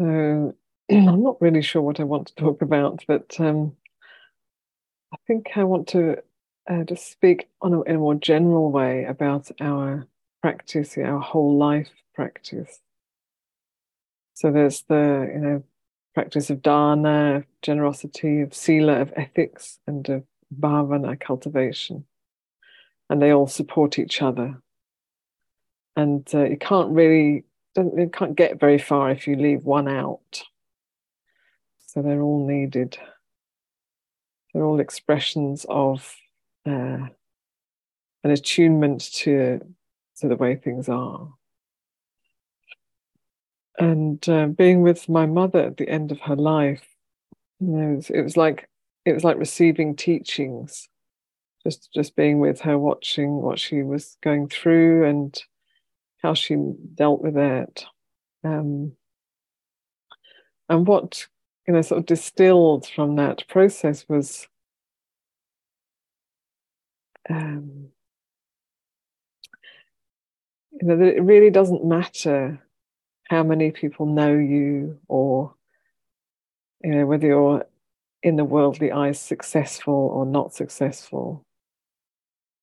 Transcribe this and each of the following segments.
So I'm not really sure what I want to talk about, but um, I think I want to uh, just speak on a, in a more general way about our practice, our whole life practice. So there's the you know practice of dana, generosity, of sila, of ethics, and of bhavana, cultivation, and they all support each other. And uh, you can't really you can't get very far if you leave one out. So they're all needed. They're all expressions of uh, an attunement to to the way things are. And uh, being with my mother at the end of her life, you know, it was, it was like it was like receiving teachings. Just just being with her, watching what she was going through, and how she dealt with it. Um, and what you know sort of distilled from that process was um, you know that it really doesn't matter how many people know you or you know whether you're in the worldly eyes successful or not successful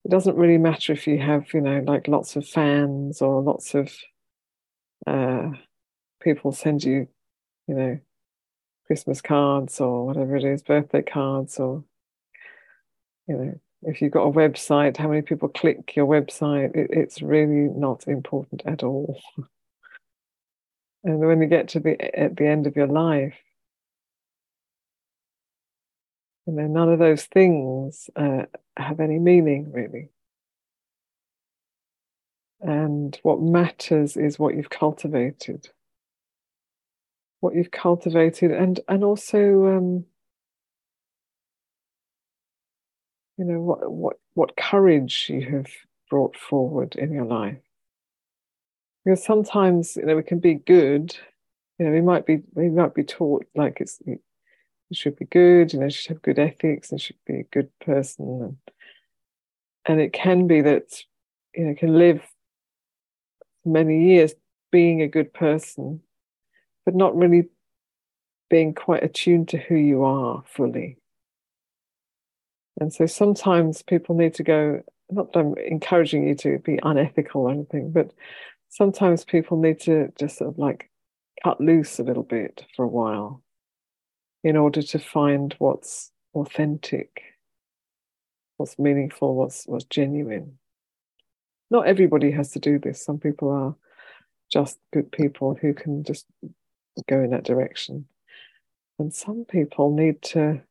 it doesn't really matter if you have, you know, like lots of fans or lots of uh, people send you, you know, Christmas cards or whatever it is, birthday cards, or, you know, if you've got a website, how many people click your website? It, it's really not important at all. and when you get to the at the end of your life, you know, none of those things uh, have any meaning really. And what matters is what you've cultivated. What you've cultivated, and and also, um, you know, what what what courage you have brought forward in your life. Because sometimes, you know, we can be good. You know, we might be we might be taught like it's you should be good. You know, you should have good ethics and should be a good person and and it can be that you know can live many years being a good person but not really being quite attuned to who you are fully and so sometimes people need to go not that i'm encouraging you to be unethical or anything but sometimes people need to just sort of like cut loose a little bit for a while in order to find what's authentic what's meaningful, what's what's genuine. Not everybody has to do this. Some people are just good people who can just go in that direction. And some people need to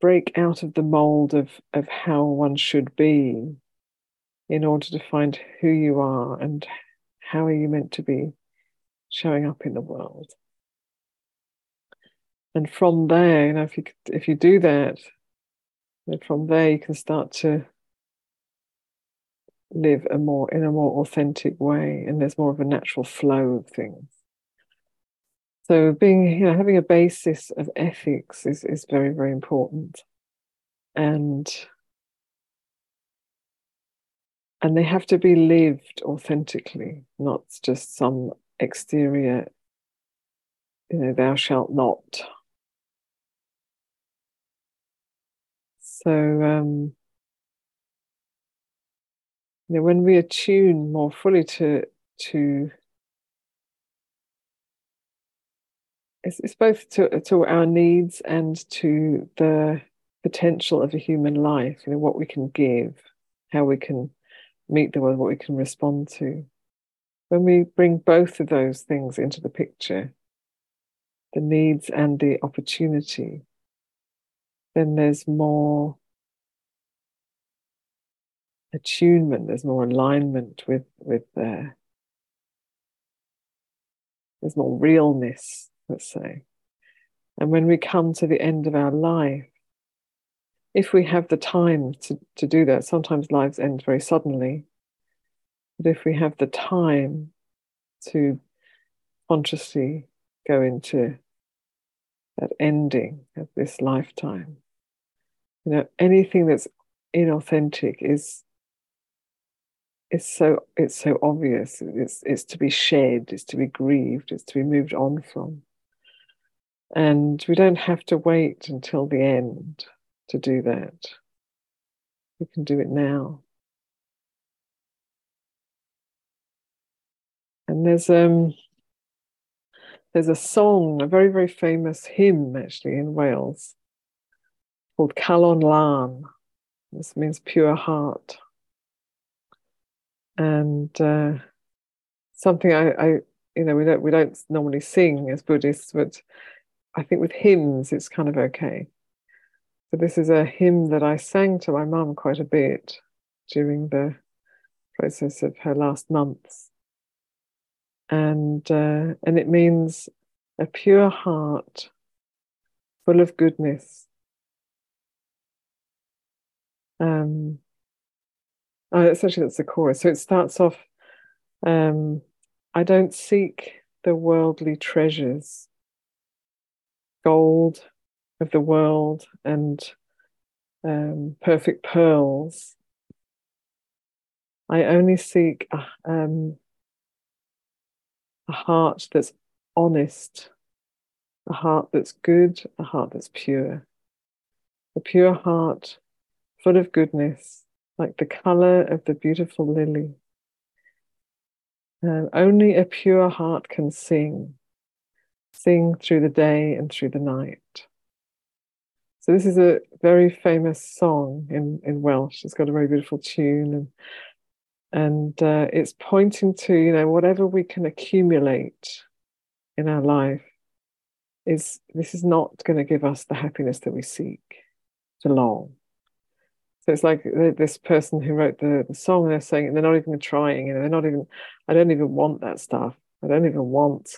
break out of the mold of, of how one should be in order to find who you are and how are you meant to be showing up in the world. And from there, you know, if you if you do that, then from there, you can start to live a more in a more authentic way, and there's more of a natural flow of things. So, being you know having a basis of ethics is is very very important, and and they have to be lived authentically, not just some exterior. You know, thou shalt not So, um, you know, when we attune more fully to to it's, it's both to to our needs and to the potential of a human life. You know, what we can give, how we can meet the world, what we can respond to. When we bring both of those things into the picture, the needs and the opportunity, then there's more attunement, there's more alignment with with the there's more realness, let's say. And when we come to the end of our life, if we have the time to, to do that, sometimes lives end very suddenly. But if we have the time to consciously go into that ending of this lifetime, you know, anything that's inauthentic is it's so it's so obvious. It's it's to be shed, it's to be grieved, it's to be moved on from. And we don't have to wait until the end to do that. We can do it now. And there's um there's a song, a very, very famous hymn actually in Wales called Calon Lân. This means pure heart. And uh, something I, I, you know, we don't we don't normally sing as Buddhists, but I think with hymns it's kind of okay. So this is a hymn that I sang to my mum quite a bit during the process of her last months and uh, and it means a pure heart full of goodness. Um, oh, essentially, that's the chorus. So it starts off um, I don't seek the worldly treasures, gold of the world and um, perfect pearls. I only seek um, a heart that's honest, a heart that's good, a heart that's pure. A pure heart full of goodness, like the color of the beautiful lily. And only a pure heart can sing, sing through the day and through the night. So this is a very famous song in, in Welsh. It's got a very beautiful tune and and uh, it's pointing to you know whatever we can accumulate in our life is this is not going to give us the happiness that we seek for long so it's like this person who wrote the, the song they're saying they're not even trying you know they're not even i don't even want that stuff i don't even want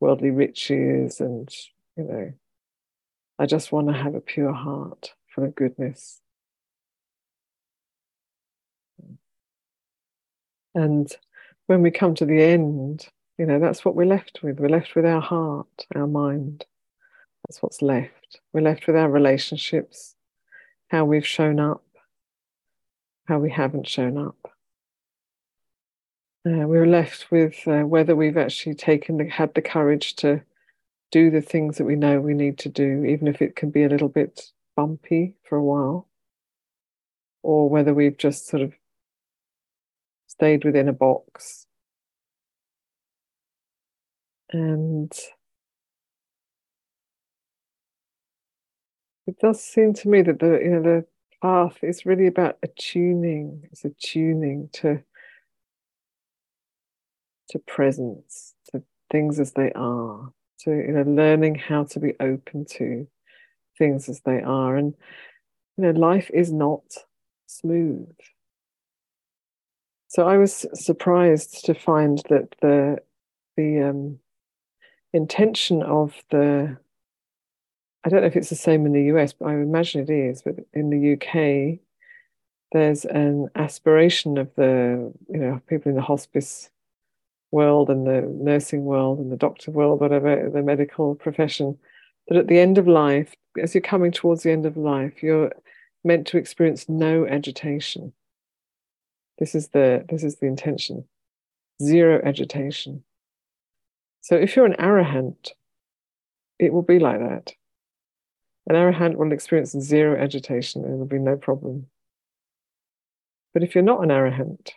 worldly riches and you know i just want to have a pure heart full of goodness And when we come to the end, you know, that's what we're left with. We're left with our heart, our mind. That's what's left. We're left with our relationships, how we've shown up, how we haven't shown up. Uh, we're left with uh, whether we've actually taken the, had the courage to do the things that we know we need to do, even if it can be a little bit bumpy for a while, or whether we've just sort of stayed within a box. And it does seem to me that the you know the path is really about attuning. It's attuning to to presence, to things as they are, to you know learning how to be open to things as they are. And you know, life is not smooth. So I was surprised to find that the the um, intention of the I don't know if it's the same in the US, but I imagine it is. But in the UK, there's an aspiration of the you know people in the hospice world and the nursing world and the doctor world, whatever the medical profession, that at the end of life, as you're coming towards the end of life, you're meant to experience no agitation. This is the this is the intention. Zero agitation. So if you're an arahant, it will be like that. An arahant will experience zero agitation and there will be no problem. But if you're not an arahant,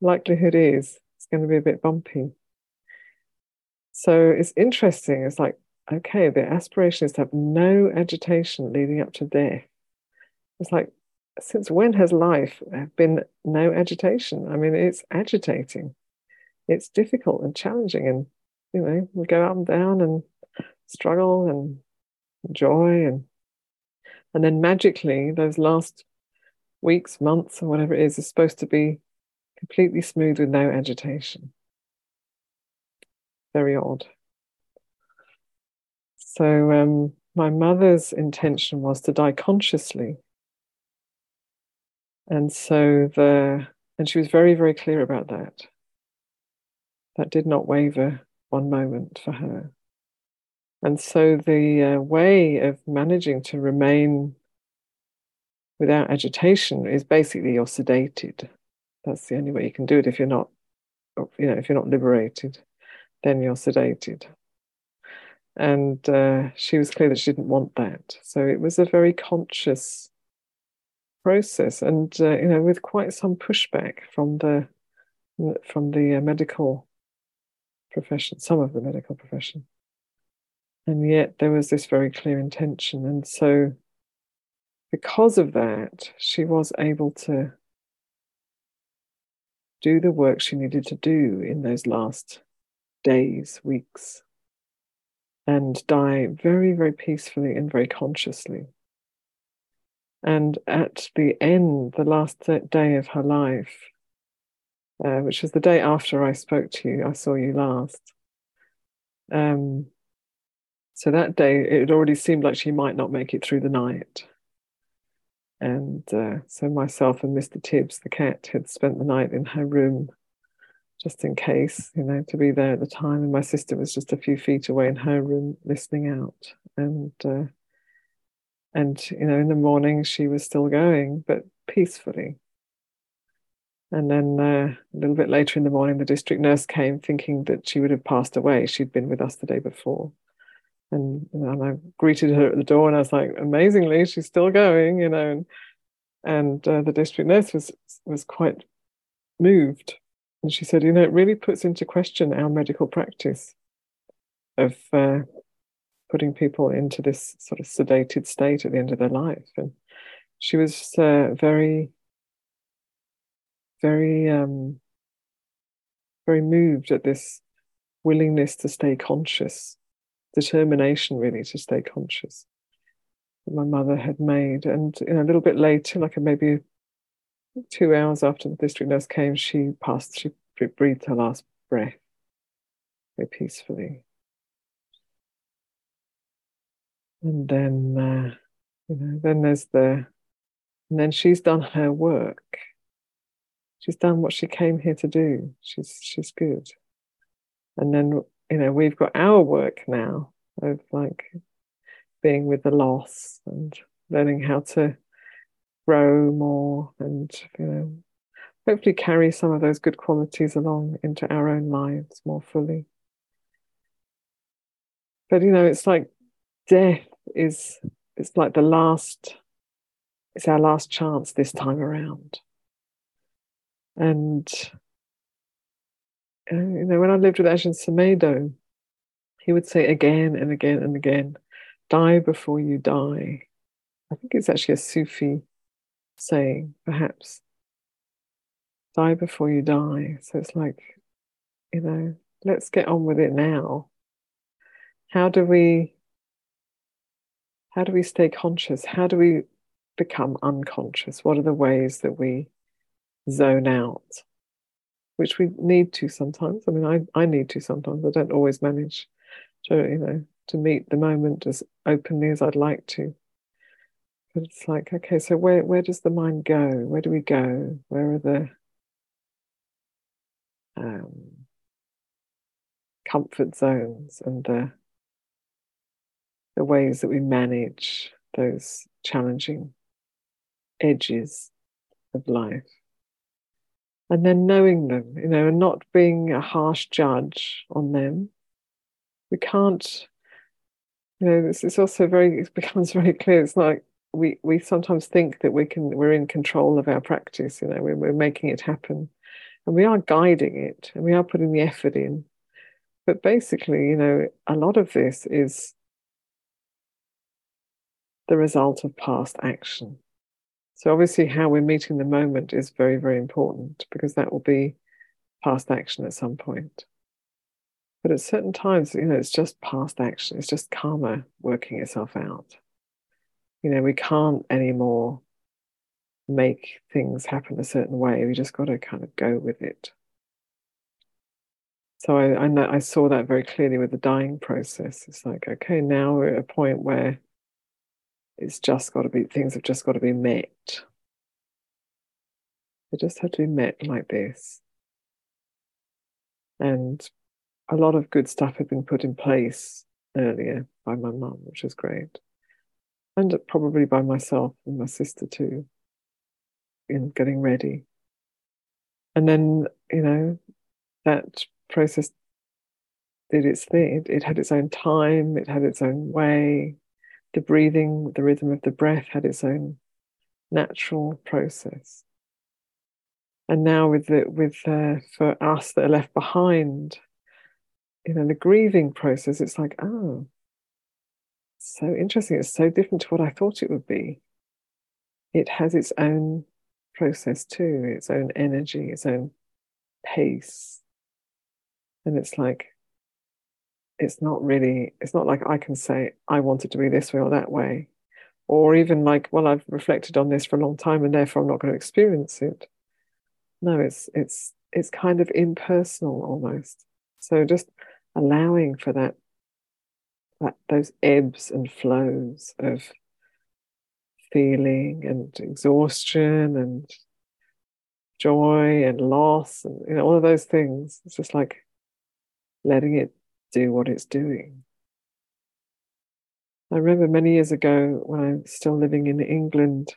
likelihood is it's going to be a bit bumpy. So it's interesting. It's like, okay, the aspiration is to have no agitation leading up to death. It's like, since when has life been no agitation? I mean, it's agitating. It's difficult and challenging, and you know, we go up and down and struggle and joy and and then magically those last weeks, months, or whatever it is, is supposed to be completely smooth with no agitation. Very odd. So um, my mother's intention was to die consciously and so the, and she was very, very clear about that. That did not waver one moment for her. And so the uh, way of managing to remain without agitation is basically you're sedated. That's the only way you can do it if you're not, you know, if you're not liberated, then you're sedated. And uh, she was clear that she didn't want that. So it was a very conscious process, and uh, you know, with quite some pushback from the from the uh, medical profession, some of the medical profession. And yet there was this very clear intention. And so, because of that, she was able to do the work she needed to do in those last days, weeks, and die very, very peacefully and very consciously. And at the end, the last day of her life, uh, which was the day after I spoke to you, I saw you last. Um, so that day, it already seemed like she might not make it through the night. And uh, so myself and Mr. Tibbs, the cat, had spent the night in her room just in case, you know, to be there at the time. And my sister was just a few feet away in her room listening out. And, uh, and you know, in the morning she was still going, but peacefully. And then uh, a little bit later in the morning, the district nurse came thinking that she would have passed away. She'd been with us the day before. And, and I greeted her at the door and I was like, amazingly, she's still going, you know. And, and uh, the district nurse was, was quite moved. And she said, you know, it really puts into question our medical practice of uh, putting people into this sort of sedated state at the end of their life. And she was uh, very very um, very moved at this willingness to stay conscious, determination really to stay conscious that my mother had made. And you know, a little bit later, like maybe two hours after the district nurse came, she passed, she breathed her last breath very peacefully. And then, uh, you know, then there's the, and then she's done her work she's done what she came here to do. She's she's good. And then you know we've got our work now of like being with the loss and learning how to grow more and you know hopefully carry some of those good qualities along into our own lives more fully. But you know, it's like death is it's like the last it's our last chance this time around. And you know, when I lived with Ajahn Sumedho, he would say again and again and again, die before you die. I think it's actually a Sufi saying, perhaps. Die before you die. So it's like, you know, let's get on with it now. How do we how do we stay conscious? How do we become unconscious? What are the ways that we zone out, which we need to sometimes. I mean, I, I need to sometimes. I don't always manage to, you know, to meet the moment as openly as I'd like to. But it's like, okay, so where, where does the mind go? Where do we go? Where are the um, comfort zones and the the ways that we manage those challenging edges of life? And then knowing them, you know, and not being a harsh judge on them. We can't, you know, this is also very, it becomes very clear. It's like we, we sometimes think that we can, we're in control of our practice, you know, we're, we're making it happen. And we are guiding it and we are putting the effort in. But basically, you know, a lot of this is the result of past action. So obviously, how we're meeting the moment is very, very important because that will be past action at some point. But at certain times, you know, it's just past action. It's just karma working itself out. You know, we can't anymore make things happen a certain way. We just got to kind of go with it. So I, I know I saw that very clearly with the dying process. It's like, okay, now we're at a point where it's just got to be, things have just got to be met. They just have to be met like this. And a lot of good stuff had been put in place earlier by my mum, which was great. And probably by myself and my sister too, in getting ready. And then, you know, that process did its thing. It, it had its own time, it had its own way. The breathing, the rhythm of the breath had its own natural process. And now, with the with uh, for us that are left behind, you know, the grieving process, it's like, oh, so interesting. It's so different to what I thought it would be. It has its own process too, its own energy, its own pace. And it's like, it's not really, it's not like I can say, I want it to be this way or that way. Or even like, well, I've reflected on this for a long time and therefore I'm not going to experience it. No, it's it's it's kind of impersonal almost. So just allowing for that that those ebbs and flows of feeling and exhaustion and joy and loss and you know all of those things. It's just like letting it do what it's doing. I remember many years ago when I was still living in England,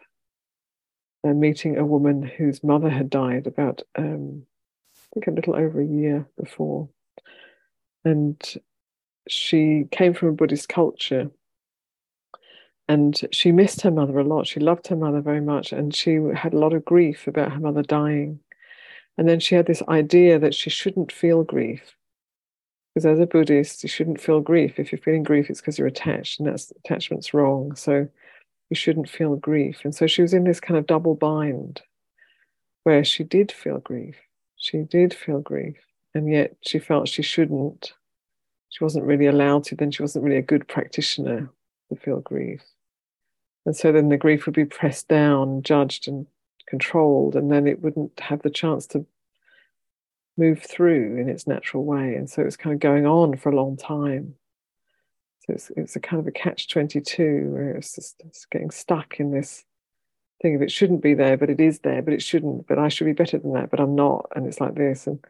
uh, meeting a woman whose mother had died about, um, I think, a little over a year before. And she came from a Buddhist culture and she missed her mother a lot. She loved her mother very much and she had a lot of grief about her mother dying. And then she had this idea that she shouldn't feel grief because as a Buddhist, you shouldn't feel grief. If you're feeling grief, it's because you're attached, and that's attachment's wrong. So you shouldn't feel grief. And so she was in this kind of double bind where she did feel grief. She did feel grief. And yet she felt she shouldn't. She wasn't really allowed to, then she wasn't really a good practitioner to feel grief. And so then the grief would be pressed down, judged, and controlled, and then it wouldn't have the chance to move through in its natural way. And so it was kind of going on for a long time. So it's, it's a kind of a catch 22 where it's just it's getting stuck in this thing of it shouldn't be there, but it is there, but it shouldn't, but I should be better than that, but I'm not. And it's like this. And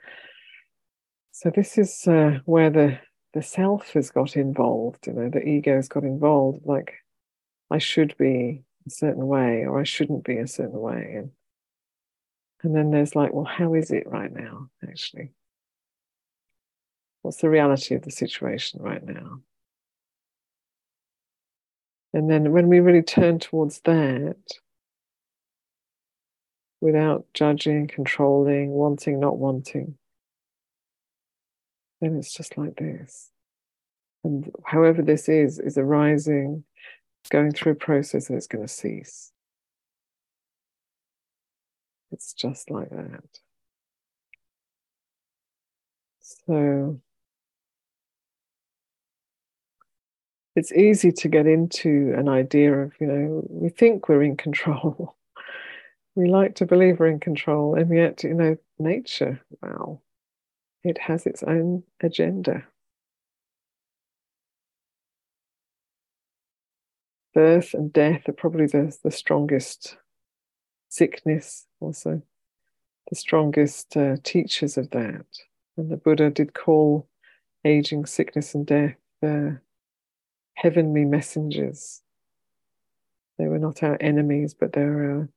so this is uh, where the, the self has got involved, you know, the ego has got involved. Like, I should be a certain way, or I shouldn't be a certain way. And and then there's like, well, how is it right now, actually? What's the reality of the situation right now? And then when we really turn towards that, without judging, controlling, wanting, not wanting, then it's just like this. And however this is, is arising, going through a process and it's going to cease. It's just like that. So it's easy to get into an idea of, you know, we think we're in control. we like to believe we're in control, and yet, you know, nature, wow, it has its own agenda. Birth and death are probably the, the strongest sickness also the strongest uh, teachers of that. And the Buddha did call aging, sickness, and death uh, heavenly messengers. They were not our enemies, but they were our,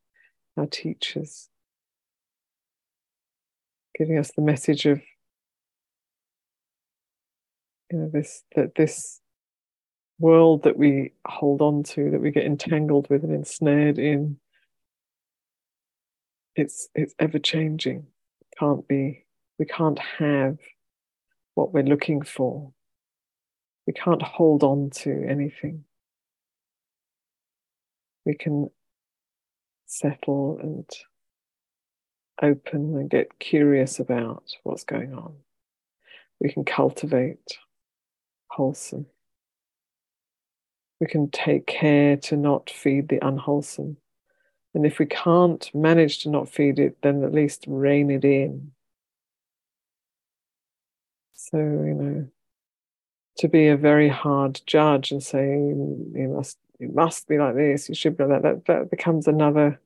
our teachers, giving us the message of you know this that this world that we hold on to, that we get entangled with and ensnared in, it's it's ever changing. Can't be we can't have what we're looking for. We can't hold on to anything. We can settle and open and get curious about what's going on. We can cultivate wholesome. We can take care to not feed the unwholesome. And if we can't manage to not feed it, then at least rein it in. So, you know, to be a very hard judge and say you must you must be like this, you should be like that, that, that becomes another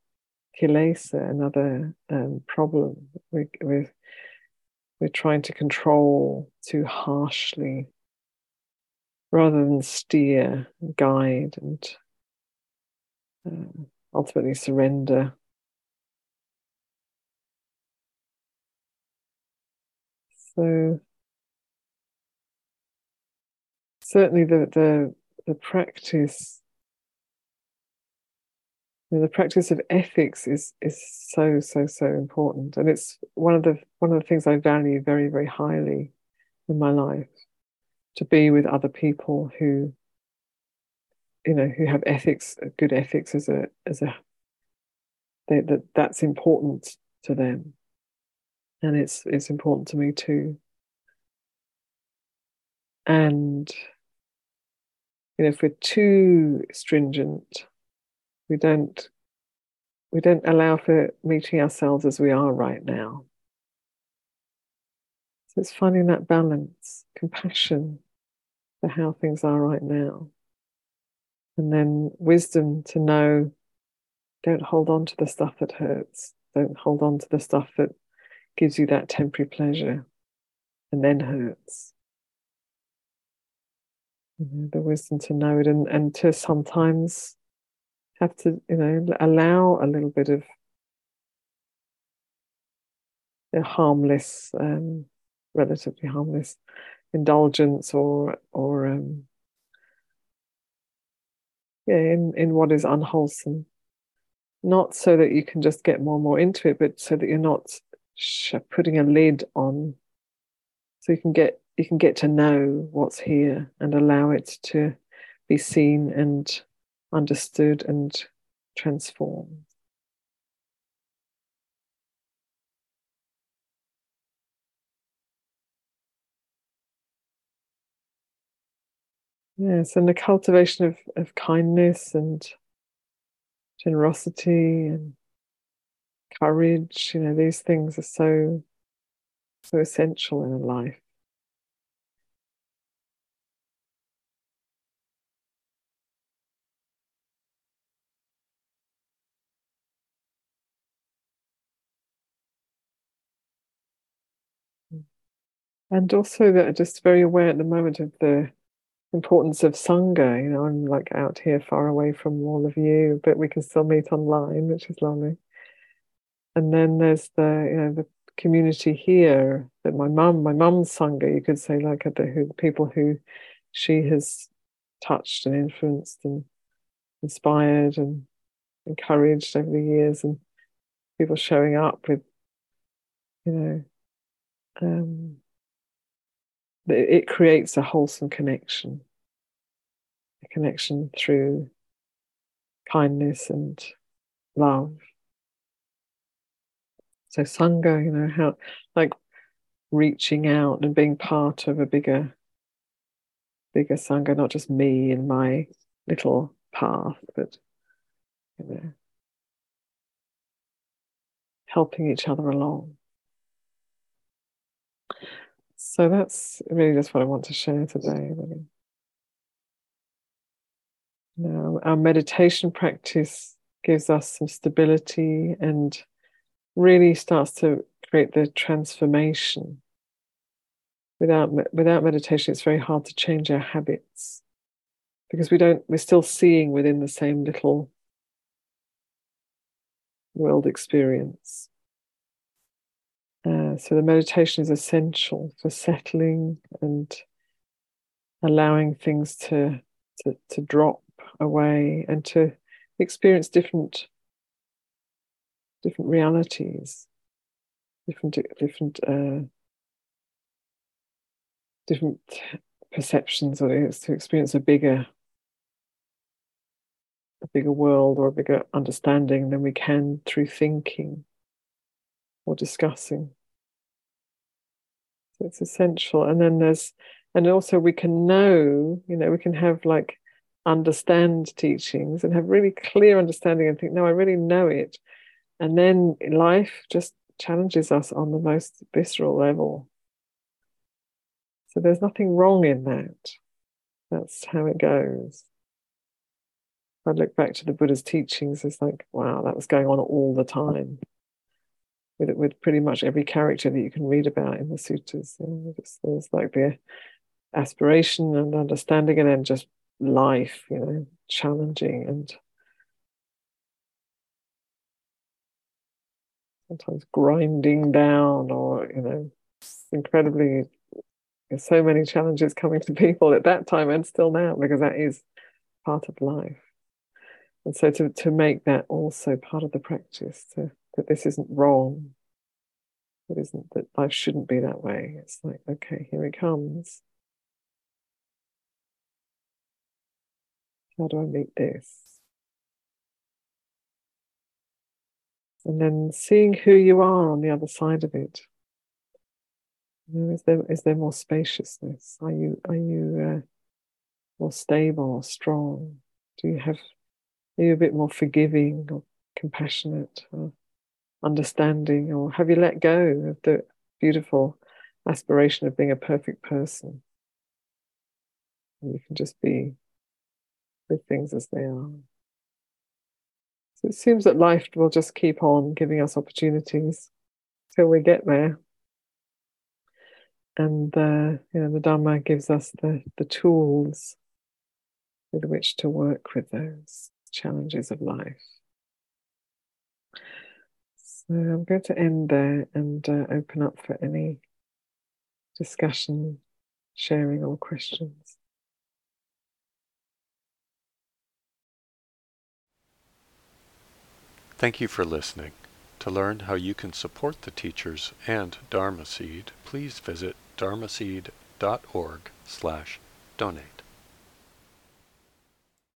kilesa, another um, problem. We, we're, we're trying to control too harshly rather than steer, guide, and uh, ultimately surrender. So certainly the the the practice the practice of ethics is is so so so important and it's one of the one of the things i value very very highly in my life to be with other people who you know who have ethics good ethics as a as a they, that that's important to them. And it's it's important to me too. And you know if we're too stringent we don't we don't allow for meeting ourselves as we are right now. So it's finding that balance compassion for how things are right now and then wisdom to know don't hold on to the stuff that hurts. Don't hold on to the stuff that gives you that temporary pleasure and then hurts. You know, the wisdom to know it and, and to sometimes have to, you know, allow a little bit of a harmless, um, relatively harmless indulgence or or um, in, in what is unwholesome. Not so that you can just get more and more into it, but so that you're not putting a lid on, so you can get you can get to know what's here and allow it to be seen and understood and transformed. Yes, and the cultivation of, of kindness and generosity and courage, you know, these things are so so essential in a life. and also that are just very aware at the moment of the importance of sangha. You know, I'm like out here far away from all of you, but we can still meet online, which is lovely. And then there's the you know the community here that my mum, my mum's sangha, you could say, like the who, people who she has touched and influenced and inspired and encouraged over the years, and people showing up with, you know, um, it creates a wholesome connection, a connection through kindness and love. So sangha, you know, how like reaching out and being part of a bigger, bigger sangha, not just me and my little path, but you know, helping each other along. So that's really just what I want to share today. Really. Now, our meditation practice gives us some stability and really starts to create the transformation. Without without meditation, it's very hard to change our habits because we don't. We're still seeing within the same little world experience. So the meditation is essential for settling and allowing things to, to, to drop away and to experience different different realities, different different uh, different perceptions, or to experience a bigger a bigger world or a bigger understanding than we can through thinking or discussing. It's essential. And then there's, and also we can know, you know, we can have like understand teachings and have really clear understanding and think, no, I really know it. And then life just challenges us on the most visceral level. So there's nothing wrong in that. That's how it goes. I look back to the Buddha's teachings, it's like, wow, that was going on all the time with with pretty much every character that you can read about in the sutras. There's like the aspiration and understanding, and then just life, you know, challenging and sometimes grinding down, or you know, incredibly there's so many challenges coming to people at that time and still now because that is part of life. And so to, to make that also part of the practice, to, that this isn't wrong, it isn't that life shouldn't be that way. It's like, okay, here it comes. How do I meet this? And then seeing who you are on the other side of it. You know, is there is there more spaciousness? Are you are you uh, more stable or strong? Do you have are you a bit more forgiving or compassionate or understanding, or have you let go of the beautiful aspiration of being a perfect person? And you can just be with things as they are. So it seems that life will just keep on giving us opportunities till we get there and uh, you know the Dharma gives us the the tools with which to work with those challenges of life. So I'm going to end there and uh, open up for any discussion, sharing, or questions. Thank you for listening. To learn how you can support the teachers and Dharma Seed, please visit dharma dharmaseed.org slash donate.